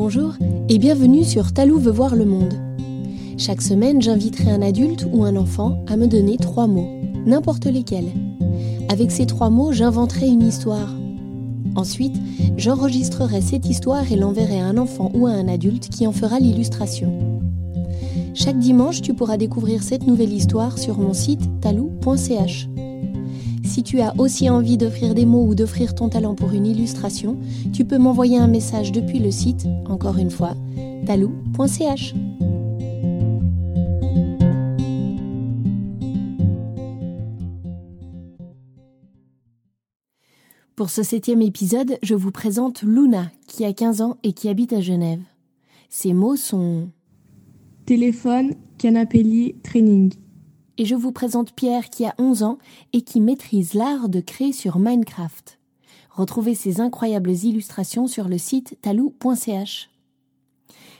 Bonjour et bienvenue sur Talou veut voir le monde. Chaque semaine, j'inviterai un adulte ou un enfant à me donner trois mots, n'importe lesquels. Avec ces trois mots, j'inventerai une histoire. Ensuite, j'enregistrerai cette histoire et l'enverrai à un enfant ou à un adulte qui en fera l'illustration. Chaque dimanche, tu pourras découvrir cette nouvelle histoire sur mon site talou.ch. Si tu as aussi envie d'offrir des mots ou d'offrir ton talent pour une illustration, tu peux m'envoyer un message depuis le site, encore une fois, talou.ch. Pour ce septième épisode, je vous présente Luna, qui a 15 ans et qui habite à Genève. Ses mots sont téléphone, canapé training et je vous présente Pierre qui a 11 ans et qui maîtrise l'art de créer sur Minecraft. Retrouvez ces incroyables illustrations sur le site talou.ch.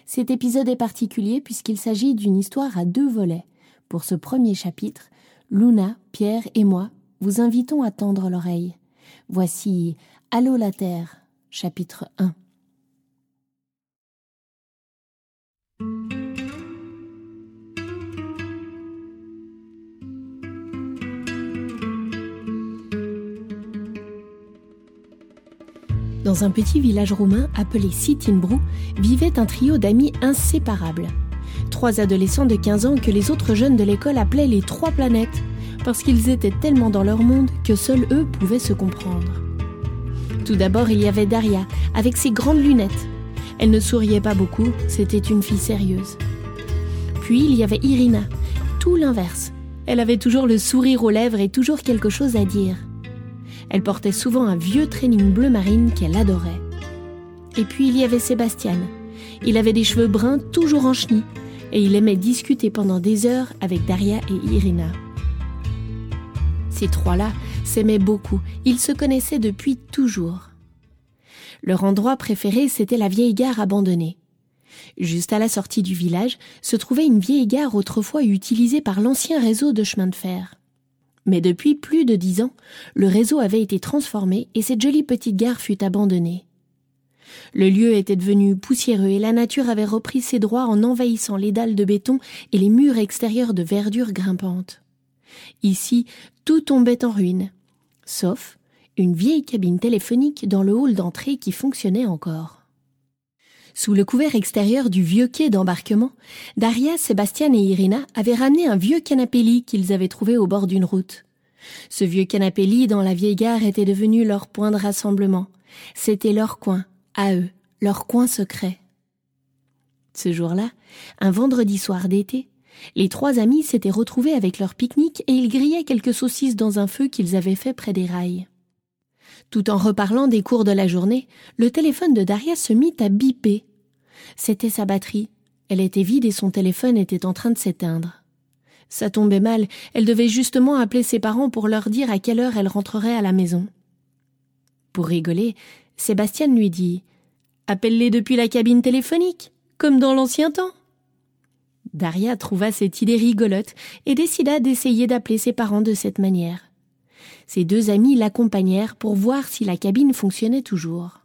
Cet épisode est particulier puisqu'il s'agit d'une histoire à deux volets. Pour ce premier chapitre, Luna, Pierre et moi vous invitons à tendre l'oreille. Voici Allô la Terre, chapitre 1. Dans un petit village roumain appelé Sitinbrou vivait un trio d'amis inséparables. Trois adolescents de 15 ans que les autres jeunes de l'école appelaient les trois planètes, parce qu'ils étaient tellement dans leur monde que seuls eux pouvaient se comprendre. Tout d'abord, il y avait Daria, avec ses grandes lunettes. Elle ne souriait pas beaucoup, c'était une fille sérieuse. Puis il y avait Irina, tout l'inverse. Elle avait toujours le sourire aux lèvres et toujours quelque chose à dire. Elle portait souvent un vieux training bleu marine qu'elle adorait. Et puis il y avait Sébastien. Il avait des cheveux bruns toujours en chenille et il aimait discuter pendant des heures avec Daria et Irina. Ces trois-là s'aimaient beaucoup, ils se connaissaient depuis toujours. Leur endroit préféré, c'était la vieille gare abandonnée. Juste à la sortie du village se trouvait une vieille gare autrefois utilisée par l'ancien réseau de chemin de fer. Mais depuis plus de dix ans, le réseau avait été transformé et cette jolie petite gare fut abandonnée. Le lieu était devenu poussiéreux et la nature avait repris ses droits en envahissant les dalles de béton et les murs extérieurs de verdure grimpante. Ici, tout tombait en ruine, sauf une vieille cabine téléphonique dans le hall d'entrée qui fonctionnait encore. Sous le couvert extérieur du vieux quai d'embarquement, Daria, Sébastien et Irina avaient ramené un vieux canapé-lit qu'ils avaient trouvé au bord d'une route. Ce vieux canapé-lit dans la vieille gare était devenu leur point de rassemblement. C'était leur coin, à eux, leur coin secret. Ce jour-là, un vendredi soir d'été, les trois amis s'étaient retrouvés avec leur pique-nique et ils grillaient quelques saucisses dans un feu qu'ils avaient fait près des rails. Tout en reparlant des cours de la journée, le téléphone de Daria se mit à biper c'était sa batterie. Elle était vide et son téléphone était en train de s'éteindre. Ça tombait mal, elle devait justement appeler ses parents pour leur dire à quelle heure elle rentrerait à la maison. Pour rigoler, Sébastien lui dit Appelle-les depuis la cabine téléphonique, comme dans l'ancien temps. Daria trouva cette idée rigolote et décida d'essayer d'appeler ses parents de cette manière. Ses deux amis l'accompagnèrent pour voir si la cabine fonctionnait toujours.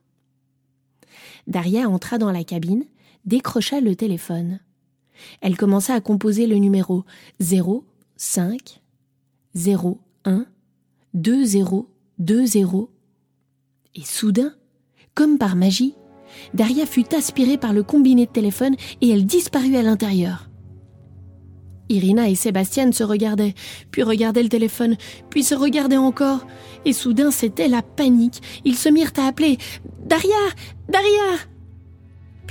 Daria entra dans la cabine, décrocha le téléphone. Elle commença à composer le numéro 0, 5, 0, 1, 2, 0, 2, 0. Et soudain, comme par magie, Daria fut aspirée par le combiné de téléphone et elle disparut à l'intérieur. Irina et Sébastien se regardaient, puis regardaient le téléphone, puis se regardaient encore, et soudain c'était la panique. Ils se mirent à appeler Daria Daria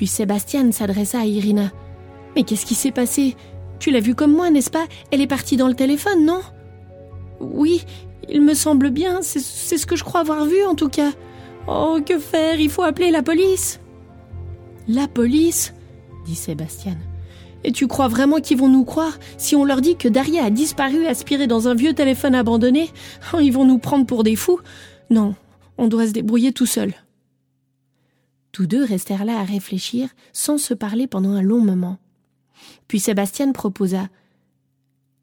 puis Sébastien s'adressa à Irina. Mais qu'est-ce qui s'est passé? Tu l'as vue comme moi, n'est-ce pas? Elle est partie dans le téléphone, non? Oui, il me semble bien, c'est ce que je crois avoir vu en tout cas. Oh, que faire? Il faut appeler la police. La police? dit Sébastien. Et tu crois vraiment qu'ils vont nous croire si on leur dit que Daria a disparu aspirée dans un vieux téléphone abandonné? Oh, Ils vont nous prendre pour des fous? Non, on doit se débrouiller tout seul. Tous deux restèrent là à réfléchir, sans se parler pendant un long moment. Puis Sébastien proposa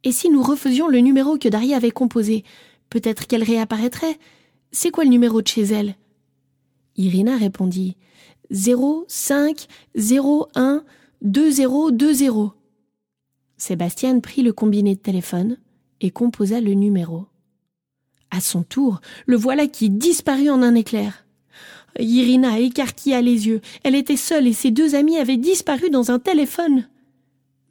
Et si nous refaisions le numéro que Daria avait composé? Peut-être qu'elle réapparaîtrait. C'est quoi le numéro de chez elle? Irina répondit 05 01 2020. Sébastien prit le combiné de téléphone et composa le numéro. À son tour, le voilà qui disparut en un éclair. Irina écarquilla les yeux. Elle était seule et ses deux amis avaient disparu dans un téléphone.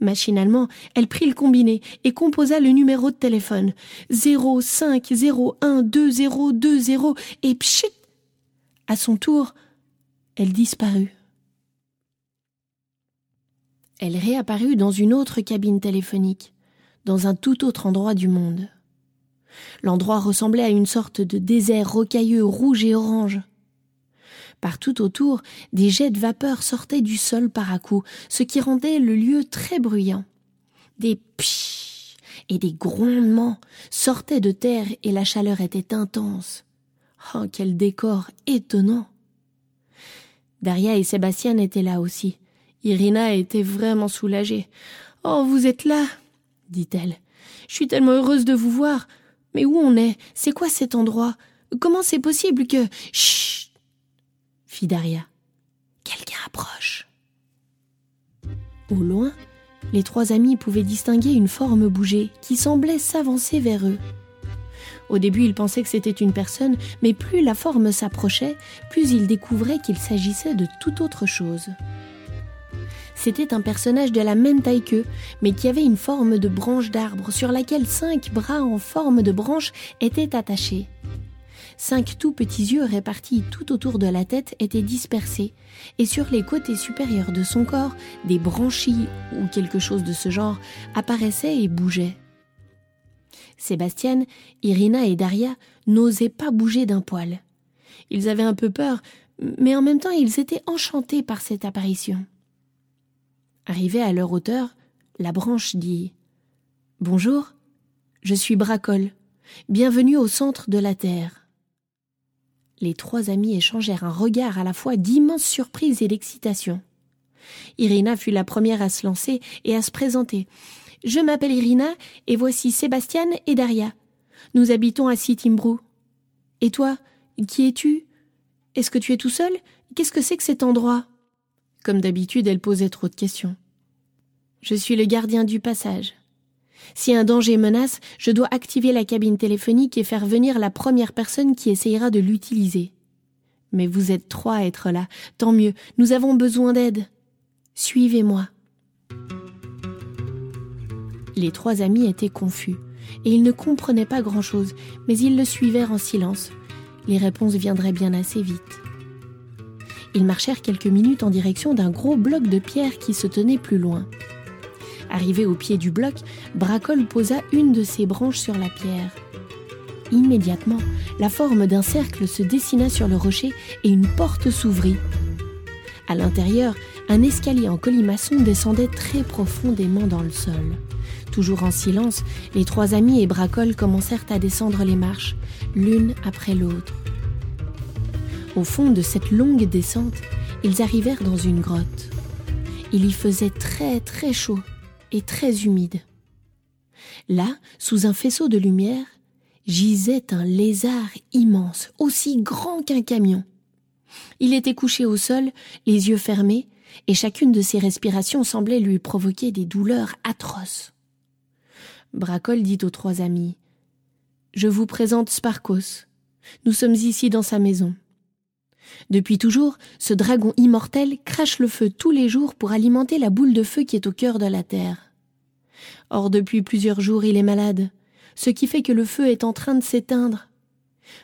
Machinalement, elle prit le combiné et composa le numéro de téléphone. 05012020 et pchit! À son tour, elle disparut. Elle réapparut dans une autre cabine téléphonique, dans un tout autre endroit du monde. L'endroit ressemblait à une sorte de désert rocailleux rouge et orange. Partout autour, des jets de vapeur sortaient du sol par à ce qui rendait le lieu très bruyant. Des pshhh et des grondements sortaient de terre et la chaleur était intense. Oh, quel décor étonnant! Daria et Sébastien étaient là aussi. Irina était vraiment soulagée. Oh, vous êtes là, dit-elle. Je suis tellement heureuse de vous voir. Mais où on est? C'est quoi cet endroit? Comment c'est possible que. Daria. Quelqu'un approche. Au loin, les trois amis pouvaient distinguer une forme bouger qui semblait s'avancer vers eux. Au début, ils pensaient que c'était une personne, mais plus la forme s'approchait, plus ils découvraient qu'il s'agissait de tout autre chose. C'était un personnage de la même taille qu'eux, mais qui avait une forme de branche d'arbre sur laquelle cinq bras en forme de branche étaient attachés. Cinq tout petits yeux répartis tout autour de la tête étaient dispersés, et sur les côtés supérieurs de son corps, des branchies ou quelque chose de ce genre apparaissaient et bougeaient. Sébastien, Irina et Daria n'osaient pas bouger d'un poil. Ils avaient un peu peur, mais en même temps ils étaient enchantés par cette apparition. Arrivé à leur hauteur, la branche dit Bonjour, je suis Bracol. Bienvenue au centre de la Terre. Les trois amis échangèrent un regard à la fois d'immense surprise et d'excitation. Irina fut la première à se lancer et à se présenter. Je m'appelle Irina et voici Sébastien et Daria. Nous habitons à Sitimbru. Et toi, qui es-tu? Est-ce que tu es tout seul? Qu'est-ce que c'est que cet endroit? Comme d'habitude, elle posait trop de questions. Je suis le gardien du passage. Si un danger menace, je dois activer la cabine téléphonique et faire venir la première personne qui essayera de l'utiliser. Mais vous êtes trois à être là. Tant mieux, nous avons besoin d'aide. Suivez-moi. Les trois amis étaient confus, et ils ne comprenaient pas grand-chose, mais ils le suivèrent en silence. Les réponses viendraient bien assez vite. Ils marchèrent quelques minutes en direction d'un gros bloc de pierre qui se tenait plus loin. Arrivé au pied du bloc, Bracol posa une de ses branches sur la pierre. Immédiatement, la forme d'un cercle se dessina sur le rocher et une porte s'ouvrit. À l'intérieur, un escalier en colimaçon descendait très profondément dans le sol. Toujours en silence, les trois amis et Bracol commencèrent à descendre les marches, l'une après l'autre. Au fond de cette longue descente, ils arrivèrent dans une grotte. Il y faisait très très chaud et très humide. Là, sous un faisceau de lumière, gisait un lézard immense, aussi grand qu'un camion. Il était couché au sol, les yeux fermés, et chacune de ses respirations semblait lui provoquer des douleurs atroces. Bracol dit aux trois amis Je vous présente Sparkos. Nous sommes ici dans sa maison. Depuis toujours, ce dragon immortel crache le feu tous les jours pour alimenter la boule de feu qui est au cœur de la terre. Or, depuis plusieurs jours, il est malade, ce qui fait que le feu est en train de s'éteindre.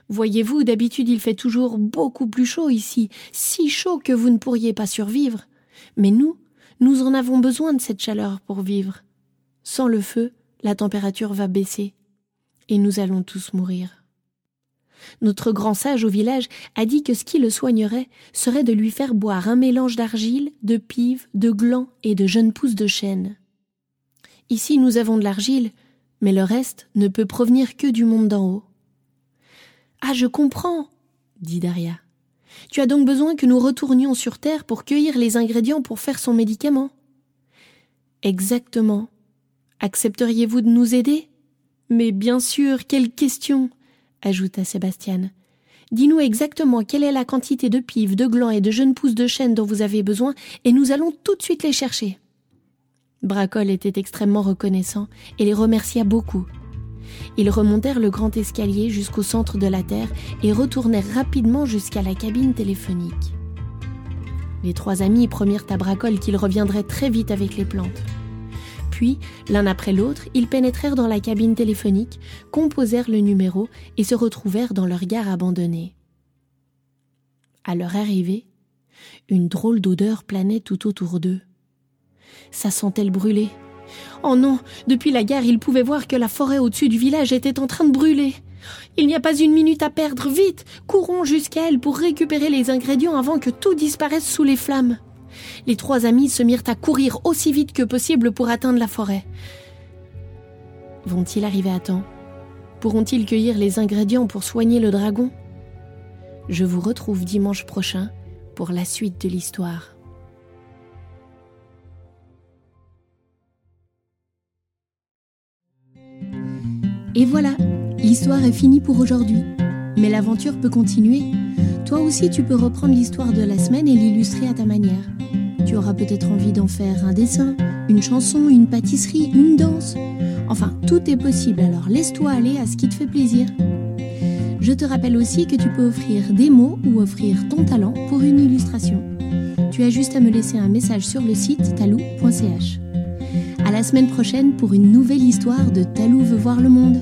Voyez-vous, d'habitude il fait toujours beaucoup plus chaud ici, si chaud que vous ne pourriez pas survivre. Mais nous, nous en avons besoin de cette chaleur pour vivre. Sans le feu, la température va baisser, et nous allons tous mourir. Notre grand sage au village a dit que ce qui le soignerait serait de lui faire boire un mélange d'argile, de pive, de gland et de jeunes pousses de chêne. Ici nous avons de l'argile, mais le reste ne peut provenir que du monde d'en haut. Ah, je comprends, dit Daria. Tu as donc besoin que nous retournions sur Terre pour cueillir les ingrédients pour faire son médicament Exactement. Accepteriez-vous de nous aider? Mais bien sûr, quelle question ajouta Sébastien. Dis-nous exactement quelle est la quantité de pives, de glands et de jeunes pousses de chêne dont vous avez besoin, et nous allons tout de suite les chercher. Bracol était extrêmement reconnaissant et les remercia beaucoup. Ils remontèrent le grand escalier jusqu'au centre de la Terre et retournèrent rapidement jusqu'à la cabine téléphonique. Les trois amis promirent à Bracol qu'ils reviendraient très vite avec les plantes. L'un après l'autre, ils pénétrèrent dans la cabine téléphonique, composèrent le numéro et se retrouvèrent dans leur gare abandonnée. À leur arrivée, une drôle d'odeur planait tout autour d'eux. Ça sentait le brûler. Oh non, depuis la gare, ils pouvaient voir que la forêt au-dessus du village était en train de brûler. Il n'y a pas une minute à perdre, vite, courons jusqu'à elle pour récupérer les ingrédients avant que tout disparaisse sous les flammes. Les trois amis se mirent à courir aussi vite que possible pour atteindre la forêt. Vont-ils arriver à temps? Pourront-ils cueillir les ingrédients pour soigner le dragon? Je vous retrouve dimanche prochain pour la suite de l'histoire. Et voilà, l'histoire est finie pour aujourd'hui. Mais l'aventure peut continuer. Toi aussi, tu peux reprendre l'histoire de la semaine et l'illustrer à ta manière. Tu auras peut-être envie d'en faire un dessin, une chanson, une pâtisserie, une danse. Enfin, tout est possible, alors laisse-toi aller à ce qui te fait plaisir. Je te rappelle aussi que tu peux offrir des mots ou offrir ton talent pour une illustration. Tu as juste à me laisser un message sur le site talou.ch. À la semaine prochaine pour une nouvelle histoire de Talou veut voir le monde.